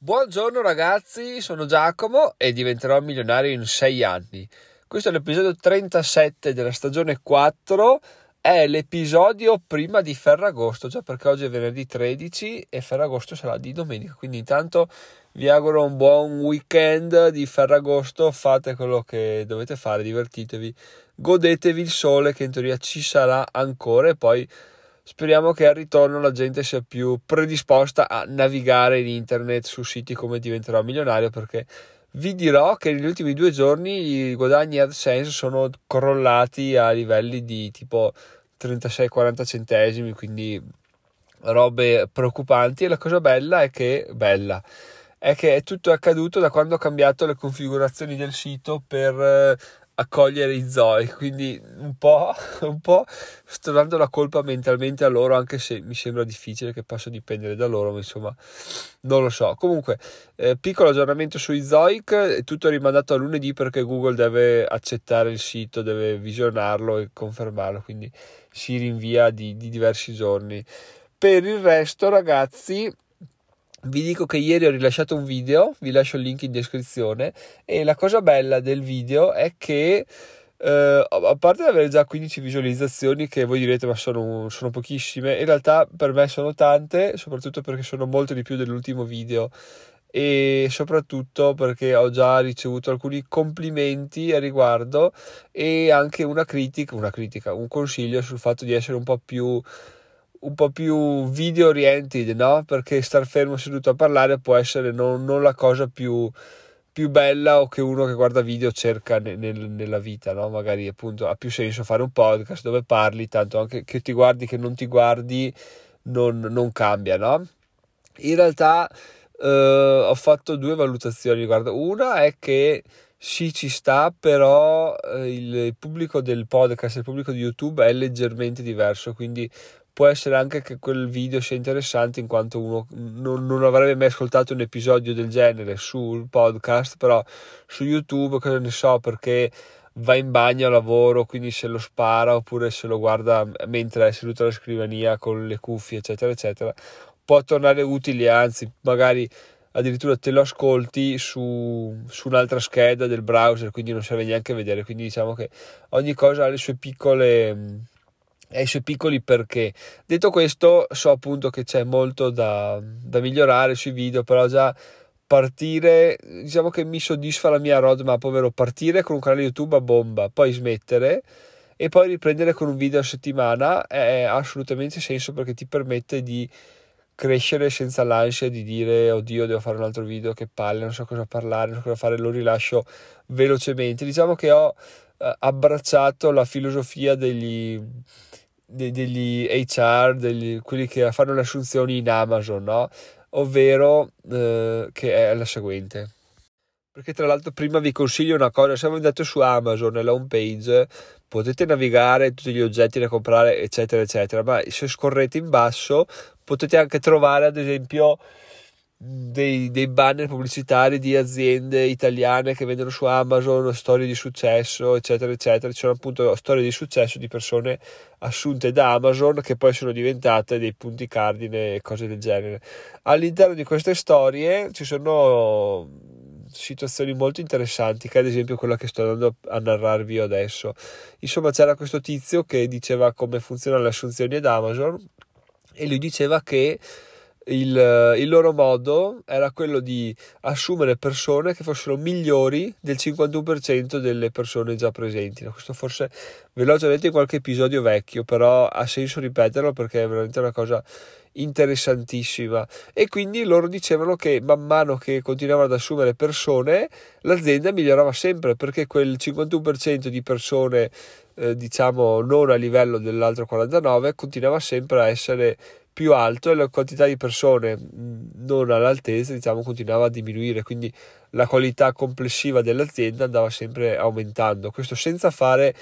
Buongiorno ragazzi, sono Giacomo e diventerò milionario in 6 anni. Questo è l'episodio 37 della stagione 4, è l'episodio prima di Ferragosto, già perché oggi è venerdì 13 e Ferragosto sarà di domenica, quindi intanto vi auguro un buon weekend di Ferragosto, fate quello che dovete fare, divertitevi, godetevi il sole che in teoria ci sarà ancora e poi speriamo che al ritorno la gente sia più predisposta a navigare in internet su siti come diventerò milionario perché vi dirò che negli ultimi due giorni i guadagni AdSense sono crollati a livelli di tipo 36-40 centesimi quindi robe preoccupanti. E la cosa bella è che bella è che tutto accaduto da quando ho cambiato le configurazioni del sito per eh, accogliere i zoe, quindi un po', un po' sto dando la colpa mentalmente a loro, anche se mi sembra difficile che possa dipendere da loro, ma insomma non lo so. Comunque, eh, piccolo aggiornamento sui Zoic, tutto rimandato a lunedì perché Google deve accettare il sito, deve visionarlo e confermarlo, quindi si rinvia di, di diversi giorni. Per il resto, ragazzi, vi dico che ieri ho rilasciato un video, vi lascio il link in descrizione e la cosa bella del video è che eh, a parte avere già 15 visualizzazioni che voi direte ma sono, sono, pochissime, in realtà per me sono tante, soprattutto perché sono molte di più dell'ultimo video. E soprattutto perché ho già ricevuto alcuni complimenti a riguardo e anche una critica, una critica, un consiglio sul fatto di essere un po' più un po' più video oriented, no? Perché star fermo seduto a parlare può essere non, non la cosa più, più, bella o che uno che guarda video cerca nel, nel, nella vita, no? Magari appunto ha più senso fare un podcast dove parli, tanto anche che ti guardi che non ti guardi non, non cambia, no? In realtà eh, ho fatto due valutazioni, guarda, una è che sì, ci sta, però eh, il pubblico del podcast il pubblico di YouTube è leggermente diverso, quindi può essere anche che quel video sia interessante in quanto uno non, non, avrebbe mai ascoltato un episodio del genere sul podcast, però su YouTube, cosa ne so, perché va in bagno a lavoro, quindi se lo spara oppure se lo guarda mentre è seduto alla scrivania con le cuffie, eccetera, eccetera, può tornare utile, anzi, magari addirittura te lo ascolti su, su, un'altra scheda del browser, quindi non serve neanche vedere. Quindi diciamo che ogni cosa ha le sue piccole ai suoi piccoli perché. Detto questo, so appunto che c'è molto da, da migliorare sui video, però già partire, diciamo che mi soddisfa la mia roadmap, ovvero partire con un canale YouTube a bomba, poi smettere e poi riprendere con un video a settimana è assolutamente senso perché ti permette di crescere senza l'ansia di dire oddio devo fare un altro video che palle, non so cosa parlare, non so cosa fare, lo rilascio velocemente. Diciamo che ho abbracciato la filosofia degli, de, degli HR, degli, quelli che fanno le assunzioni in Amazon, no? ovvero eh, che è la seguente. Perché tra l'altro prima vi consiglio una cosa, se andate su Amazon nella home page potete navigare tutti gli oggetti da comprare eccetera eccetera, ma se scorrete in basso potete anche trovare ad esempio dei, dei, banner pubblicitari di aziende italiane che vendono su Amazon storie di successo, eccetera, eccetera. Ci appunto storie di successo di persone assunte da Amazon che poi sono diventate dei punti cardine e cose del genere. All'interno di queste storie ci sono situazioni molto interessanti, che ad esempio quella che sto andando a narrarvi adesso. Insomma, c'era questo tizio che diceva come funzionano le assunzioni ad Amazon e lui diceva che il, il, loro modo era quello di assumere persone che fossero migliori del 51% delle persone già presenti. Questo forse ve l'ho già detto in qualche episodio vecchio, però ha senso ripeterlo perché è veramente una cosa interessantissima. E quindi loro dicevano che man mano che continuavano ad assumere persone, l'azienda migliorava sempre perché quel 51% di persone, eh, diciamo, non a livello dell'altro 49, continuava sempre a essere più alto e la quantità di persone non all'altezza diciamo continuava a diminuire quindi la qualità complessiva dell'azienda andava sempre aumentando. Questo senza fare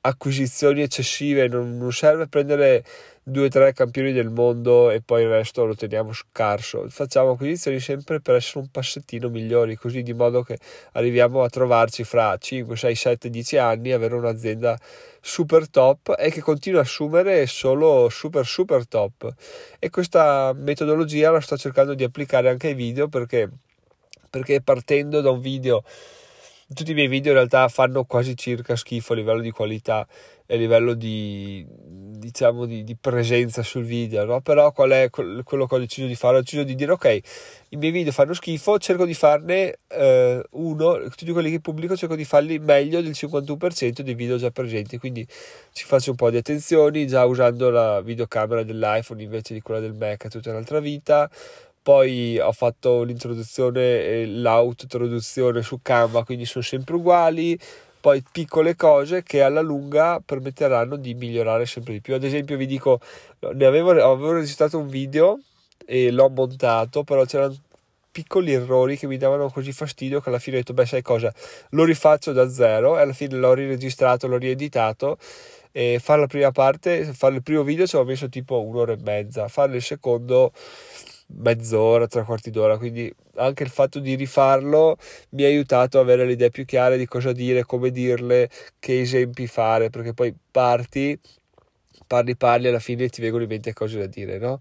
acquisizioni eccessive non, non serve prendere due o tre campioni del mondo e poi il resto lo teniamo scarso. Facciamo acquisizioni sempre per essere un passettino migliori, così di modo che arriviamo a trovarci fra 5, 6, 7, 10 anni, avere un'azienda super top e che continua a assumere solo super super top. E questa metodologia la sto cercando di applicare anche ai video perché, perché partendo da un video tutti i miei video in realtà fanno quasi circa schifo a livello di qualità e a livello di diciamo di, di presenza sul video no? però qual è quello che ho deciso di fare ho deciso di dire ok i miei video fanno schifo cerco di farne eh, uno tutti quelli che pubblico cerco di farli meglio del 51% dei video già presenti quindi ci faccio un po' di attenzioni già usando la videocamera dell'iPhone invece di quella del Mac tutta un'altra vita poi ho fatto l'introduzione e l'autotraduzione su Canva, quindi sono sempre uguali, poi piccole cose che alla lunga permetteranno di migliorare sempre di più. Ad esempio vi dico, ne avevo, avevo registrato un video e l'ho montato, però c'erano piccoli errori che mi davano così fastidio che alla fine ho detto, beh sai cosa, lo rifaccio da zero e alla fine l'ho riregistrato, l'ho rieditato e fare la prima parte, fare il primo video ci ho messo tipo un'ora e mezza, fare il secondo mezz'ora, tre quarti d'ora, quindi anche il fatto di rifarlo mi ha aiutato ad avere le idee più chiare di cosa dire, come dirle, che esempi fare, perché poi parti, parli, parli, alla fine ti vengono in mente cose da dire, no?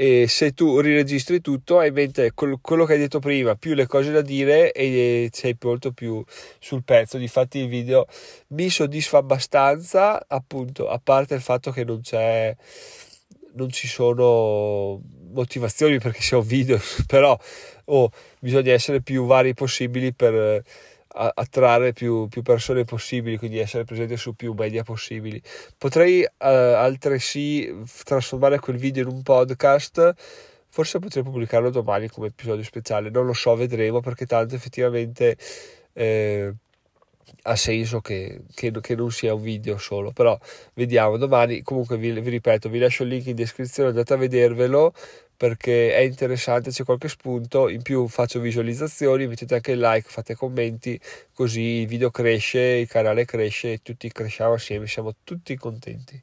E se tu riregistri tutto hai in mente quello che hai detto prima, più le cose da dire e sei molto più sul pezzo. Difatti il video mi soddisfa abbastanza, appunto, a parte il fatto che non c'è non ci sono motivazioni perché c'è un video, però oh, bisogna essere più vari possibili per eh, attrarre più, più, persone possibili, quindi essere presente su più media possibili. Potrei eh, altresì trasformare quel video in un podcast, forse potrei pubblicarlo domani come episodio speciale, non lo so, vedremo perché tanto effettivamente... Eh, ha senso che, che, che, non sia un video solo però vediamo domani comunque vi, vi, ripeto vi lascio il link in descrizione andate a vedervelo perché è interessante c'è qualche spunto in più faccio visualizzazioni mettete anche il like fate commenti così il video cresce il canale cresce e tutti cresciamo assieme siamo tutti contenti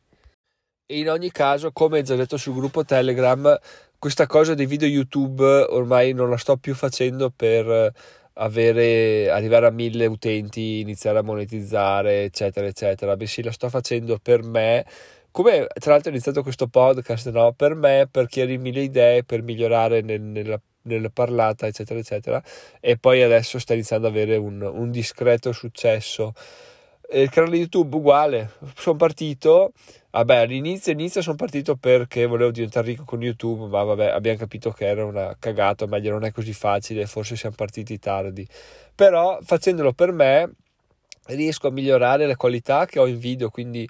in ogni caso come già detto sul gruppo telegram questa cosa dei video youtube ormai non la sto più facendo per avere, arrivare a mille utenti, iniziare a monetizzare, eccetera, eccetera. Bensì la sto facendo per me. Come tra l'altro ho iniziato questo podcast, no? Per me, per chiarirmi le idee, per migliorare nel, nella, nella, parlata, eccetera, eccetera. E poi adesso sta iniziando ad avere un, un discreto successo. il canale YouTube uguale, sono partito Vabbè, all'inizio inizio sono partito perché volevo diventare ricco con YouTube, ma vabbè, abbiamo capito che era una cagata, meglio non è così facile, forse siamo partiti tardi. Però facendolo per me riesco a migliorare la qualità che ho in video, quindi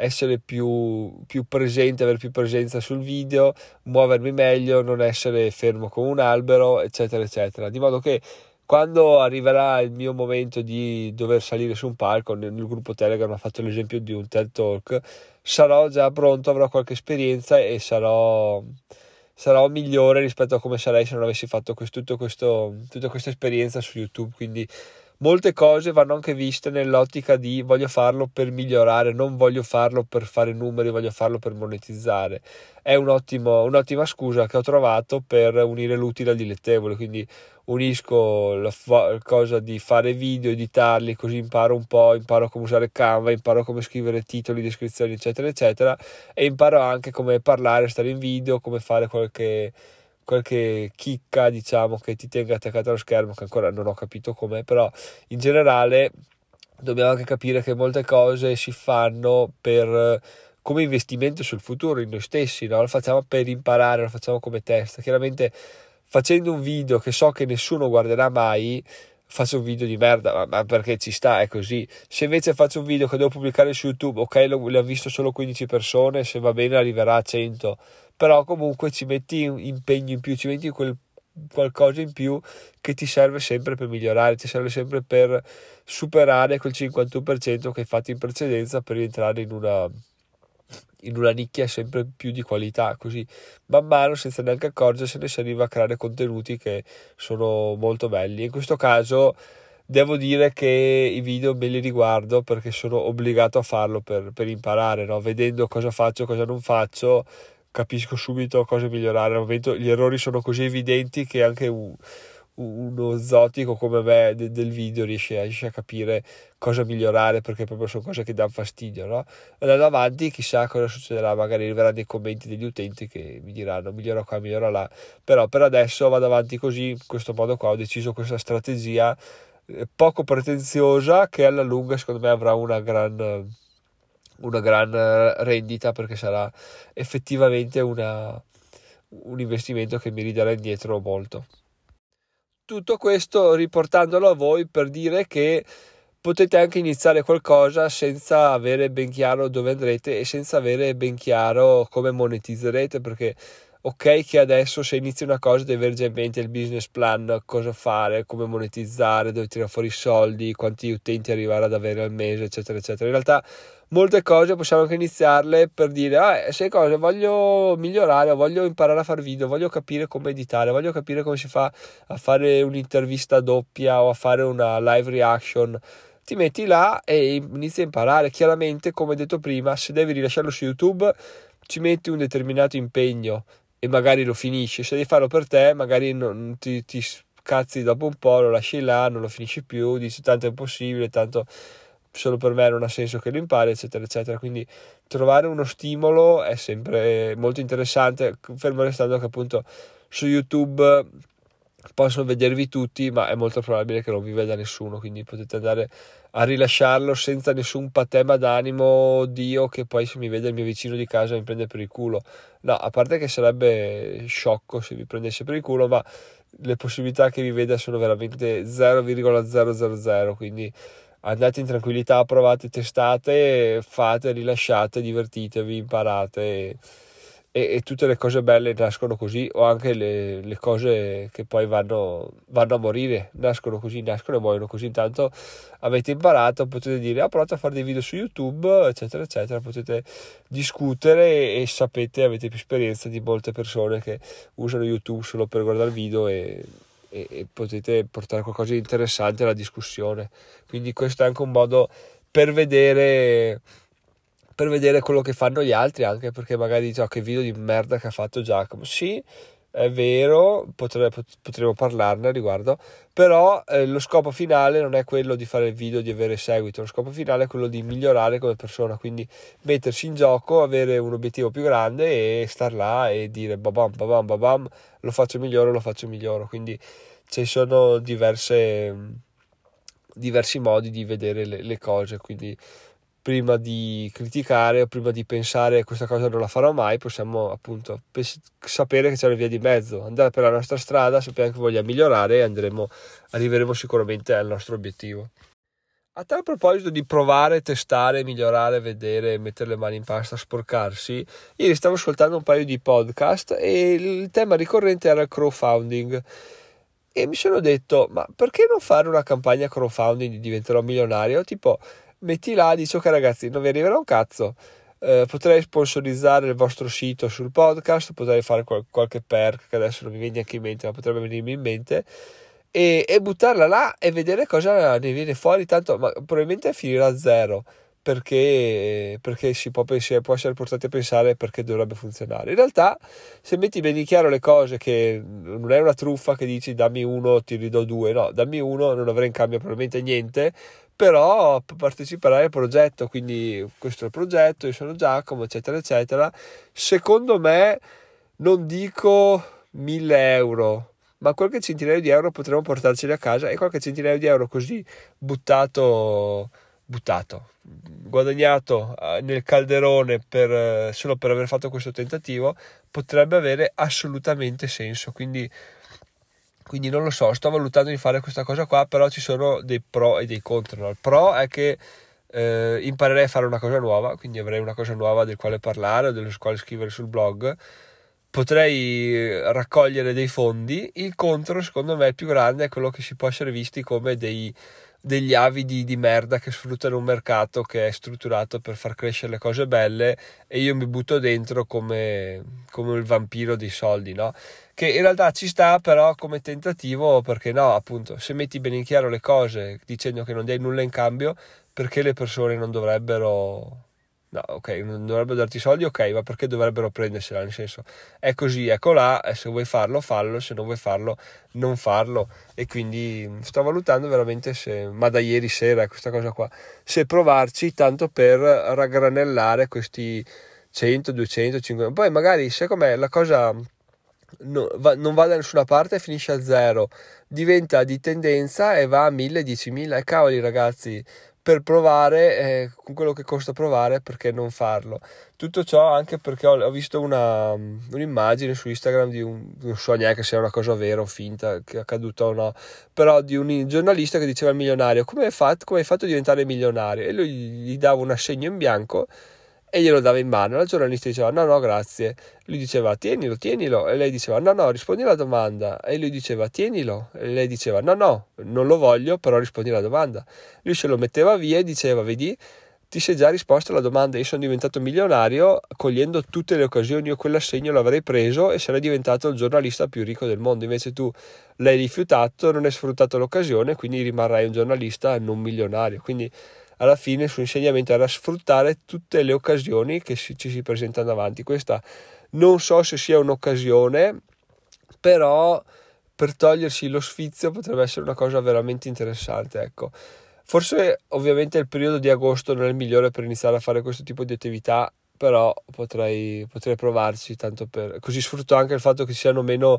essere più, più presente, avere più presenza sul video, muovermi meglio, non essere fermo come un albero, eccetera, eccetera. Di modo che quando arriverà il mio momento di dover salire su un palco, nel, gruppo Telegram ho fatto l'esempio di un TED Talk, sarò già pronto, avrò qualche esperienza e sarò, sarò migliore rispetto a come sarei se non avessi fatto questo, questo, tutta questa esperienza su YouTube. Quindi molte cose vanno anche viste nell'ottica di voglio farlo per migliorare, non voglio farlo per fare numeri, voglio farlo per monetizzare. È un ottimo, un'ottima scusa che ho trovato per unire l'utile al dilettevole, quindi unisco la fa- cosa di fare video, editarli, così imparo un po', imparo come usare Canva, imparo come scrivere titoli, descrizioni, eccetera, eccetera, e imparo anche come parlare, stare in video, come fare qualche qualche chicca diciamo che ti tenga attaccato allo schermo che ancora non ho capito com'è però in generale dobbiamo anche capire che molte cose si fanno per come investimento sul futuro in noi stessi no? lo facciamo per imparare lo facciamo come test chiaramente facendo un video che so che nessuno guarderà mai faccio un video di merda, ma, ma, perché ci sta, è così. Se invece faccio un video che devo pubblicare su YouTube, ok, lo, l'ha visto solo 15 persone, se va bene arriverà a 100, però comunque ci metti un impegno in più, ci metti quel qualcosa in più che ti serve sempre per migliorare, ti serve sempre per superare quel 51% che hai fatto in precedenza per rientrare in una, in una nicchia sempre più di qualità, così man mano senza neanche accorgersene si arriva a creare contenuti che sono molto belli. In questo caso devo dire che i video me li riguardo perché sono obbligato a farlo per, per imparare, no? vedendo cosa faccio, cosa non faccio, capisco subito cosa migliorare. Al momento gli errori sono così evidenti che anche un, uno zotico come me de, del video riesce, riesce, a capire cosa migliorare perché proprio sono cose che danno fastidio. No? Andando avanti, chissà cosa succederà, magari arriveranno dei commenti degli utenti che mi diranno migliora qua, migliora là. Però per adesso vado avanti così, in questo modo qua ho deciso questa strategia eh, poco pretenziosa che alla lunga secondo me avrà una gran, una gran rendita perché sarà effettivamente una, un investimento che mi ridarà indietro molto. Tutto questo riportandolo a voi per dire che potete anche iniziare qualcosa senza avere ben chiaro dove andrete e senza avere ben chiaro come monetizzerete perché ok che adesso se inizi una cosa devi avere già in mente il business plan, cosa fare, come monetizzare, dove tirare fuori i soldi, quanti utenti arrivare ad avere al mese, eccetera, eccetera. In realtà molte cose possiamo anche iniziarle per dire, ah, sai cosa, voglio migliorare, voglio imparare a fare video, voglio capire come editare, voglio capire come si fa a fare un'intervista doppia o a fare una live reaction ti metti là e inizi a imparare. Chiaramente, come detto prima, se devi rilasciarlo su YouTube, ci metti un determinato impegno e magari lo finisci. Se devi farlo per te, magari non ti, ti cazzi dopo un po', lo lasci là, non lo finisci più, dici tanto è impossibile, tanto solo per me non ha senso che lo impari, eccetera, eccetera. Quindi trovare uno stimolo è sempre molto interessante, fermo restando che appunto su YouTube possono vedervi tutti, ma è molto probabile che non vi veda nessuno, quindi potete andare a rilasciarlo senza nessun patema d'animo, Dio che poi se mi vede il mio vicino di casa mi prende per il culo. No, a parte che sarebbe sciocco se vi prendesse per il culo, ma le possibilità che vi veda sono veramente 0,000, quindi andate in tranquillità, provate, testate, fate, rilasciate, divertitevi, imparate e, e, tutte le cose belle nascono così o anche le, le cose che poi vanno, vanno, a morire nascono così, nascono e muoiono così. Intanto avete imparato potete dire ho provato a fare dei video su youtube eccetera eccetera. Potete discutere e, sapete avete più esperienza di molte persone che usano youtube solo per guardare video e, e, e potete portare qualcosa di interessante alla discussione quindi questo è anche un modo per vedere per vedere quello che fanno gli altri, anche perché magari dice oh, che video di merda che ha fatto Giacomo. Sì, è vero, potremmo, potremmo parlarne a riguardo, però eh, lo scopo finale non è quello di fare il video, di avere seguito, lo scopo finale è quello di migliorare come persona, quindi mettersi in gioco, avere un obiettivo più grande e star là e dire babam, babam, babam, lo faccio migliore, lo faccio migliore, quindi ci sono diverse, diversi modi di vedere le, le cose, quindi prima di criticare o prima di pensare questa cosa non la farò mai, possiamo appunto pens- sapere che c'è una via di mezzo, andare per la nostra strada, sappiamo che vogliamo migliorare e andremo, arriveremo sicuramente al nostro obiettivo. A tal proposito di provare, testare, migliorare, vedere, mettere le mani in pasta, sporcarsi, ieri stavo ascoltando un paio di podcast e il tema ricorrente era il crowdfunding e mi sono detto ma perché non fare una campagna crowdfunding di diventerò milionario? Tipo metti là, dici ok ragazzi, non vi arriverà un cazzo, eh, potrei sponsorizzare il vostro sito sul podcast, potrei fare qual- qualche perk che adesso non mi viene neanche in mente, ma potrebbe venirmi in mente. E, e buttarla là e vedere cosa ne viene fuori, tanto ma probabilmente finirà a zero perché, perché si può, pensare, può essere portati a pensare perché dovrebbe funzionare. In realtà, se metti ben in chiaro le cose, che non è una truffa che dici dammi uno, ti ridò due, no, dammi uno, non avrei in cambio probabilmente niente, però parteciperai al progetto, quindi questo è il progetto, io sono Giacomo, eccetera, eccetera. Secondo me, non dico 1000 euro, ma qualche centinaio di euro potremmo portarceli a casa e qualche centinaio di euro così buttato, buttato, guadagnato eh, nel calderone per, solo per aver fatto questo tentativo potrebbe avere assolutamente senso. Quindi quindi non lo so, sto valutando di fare questa cosa qua, però ci sono dei pro e dei contro. No? Il pro è che eh, imparerei a fare una cosa nuova, quindi avrei una cosa nuova del quale parlare o delle quale scrivere sul blog. potrei raccogliere dei fondi. Il contro, secondo me, il più grande è quello che si può essere visti come dei, degli avidi di merda che sfruttano un mercato che è strutturato per far crescere le cose belle e io mi butto dentro come, come il vampiro dei soldi, no? Che in realtà ci sta però come tentativo perché no, appunto, se metti bene in chiaro le cose dicendo che non dai nulla in cambio, perché le persone non dovrebbero No, ok, non dovrebbero darti soldi, ok, ma perché dovrebbero prendersela? Nel senso, è così, ecco là, se vuoi farlo, fallo, se non vuoi farlo, non farlo. E quindi sto valutando veramente se, ma da ieri sera, questa cosa qua, se provarci tanto per raggranellare questi 100, 200, 500. Poi magari, sai com'è, la cosa no, va, non va da nessuna parte finisce a zero, diventa di tendenza e va a 1000, 10.000. E cavoli ragazzi, per provare eh, con quello che costa provare perché non farlo. Tutto ciò anche perché ho, ho visto una, un'immagine su Instagram di un non so neanche se è una cosa vera o finta che è accaduta o no però di un giornalista che diceva al milionario come hai fatto, come hai fatto a diventare milionario? E lui gli dava un assegno in bianco e glielo dava in mano. La giornalista diceva no, no, grazie. Lui diceva tienilo, tienilo. E lei diceva no, no, rispondi alla domanda. E lui diceva tienilo. E lei diceva no, no, non lo voglio, però rispondi alla domanda. Lui se lo metteva via e diceva vedi, ti sei già risposto alla domanda. Io sono diventato milionario cogliendo tutte le occasioni. Io quell'assegno l'avrei preso e sarei diventato il giornalista più ricco del mondo. Invece tu l'hai rifiutato, non hai sfruttato l'occasione, quindi rimarrai un giornalista non milionario. Quindi alla fine il suo insegnamento era sfruttare tutte le occasioni che ci si presentano davanti. Questa non so se sia un'occasione, però per togliersi lo sfizio potrebbe essere una cosa veramente interessante. Ecco. Forse ovviamente il periodo di agosto non è il migliore per iniziare a fare questo tipo di attività, però potrei, potrei provarci, tanto per... così sfrutto anche il fatto che ci siano meno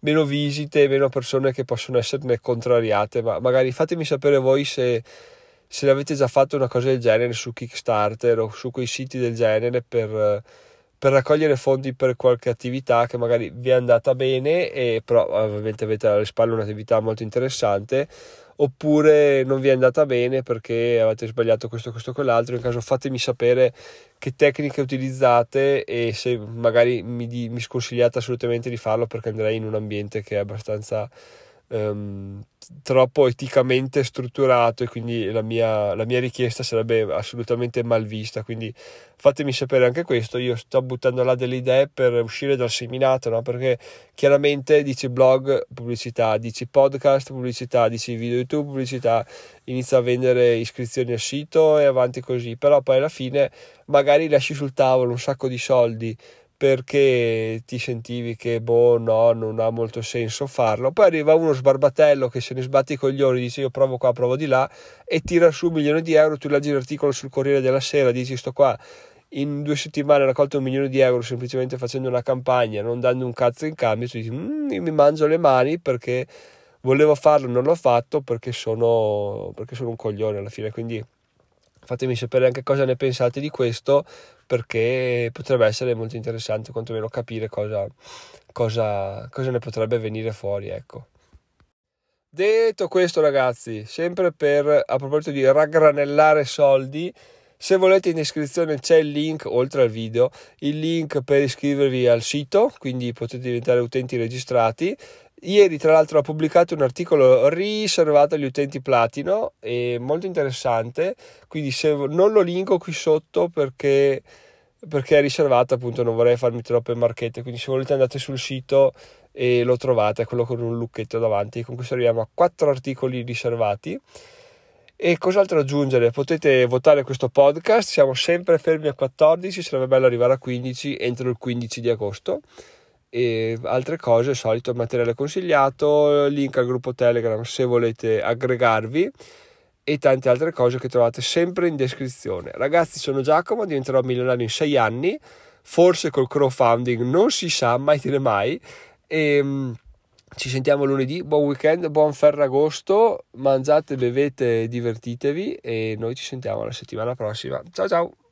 meno visite, meno persone che possono esserne contrariate, ma magari fatemi sapere voi se se avete già fatto una cosa del genere su Kickstarter o su quei siti del genere per, per raccogliere fondi per qualche attività che magari vi è andata bene e però ovviamente avete alle spalle un'attività molto interessante oppure non vi è andata bene perché avete sbagliato questo, questo, quell'altro. In caso fatemi sapere che tecniche utilizzate e se magari mi, mi sconsigliate assolutamente di farlo perché andrei in un ambiente che è abbastanza um, troppo eticamente strutturato e quindi la mia, la mia, richiesta sarebbe assolutamente mal vista. Quindi fatemi sapere anche questo. Io sto buttando là delle idee per uscire dal seminato no? perché chiaramente dici blog pubblicità dici podcast pubblicità dici video youtube pubblicità inizia a vendere iscrizioni al sito e avanti così. Però poi alla fine magari lasci sul tavolo un sacco di soldi perché ti sentivi che boh no non ha molto senso farlo. Poi arriva uno sbarbatello che se ne sbatte i coglioni dice io provo qua provo di là e tira su un milione di euro tu leggi l'articolo sul Corriere della Sera dici sto qua in due settimane ha raccolto un milione di euro semplicemente facendo una campagna non dando un cazzo in cambio tu dici mm, mi mangio le mani perché volevo farlo non l'ho fatto perché sono perché sono un coglione alla fine quindi fatemi sapere anche cosa ne pensate di questo perché potrebbe essere molto interessante quantomeno capire cosa, cosa, cosa ne potrebbe venire fuori ecco detto questo ragazzi sempre per a proposito di raggranellare soldi se volete in descrizione c'è il link, oltre al video, il link per iscrivervi al sito, quindi potete diventare utenti registrati. Ieri, tra l'altro, ho pubblicato un articolo riservato agli utenti platino e molto interessante. Quindi, se non lo linko qui sotto perché, perché è riservato, appunto, non vorrei farmi troppe marchette. Quindi, se volete, andate sul sito e lo trovate, quello con un lucchetto davanti. Con questo arriviamo a quattro articoli riservati. E cos'altro aggiungere? Potete votare questo podcast, siamo sempre fermi a 14, sarebbe bello arrivare a 15 entro il 15 di agosto. E altre cose, solito materiale consigliato, link al gruppo Telegram se volete aggregarvi e tante altre cose che trovate sempre in descrizione. Ragazzi, sono Giacomo, diventerò milionario in 6 anni, forse col crowdfunding, non si sa, mai dire mai. E ehm, ci sentiamo lunedì, buon weekend, buon Ferragosto, mangiate, bevete, divertitevi e noi ci sentiamo la settimana prossima. Ciao ciao!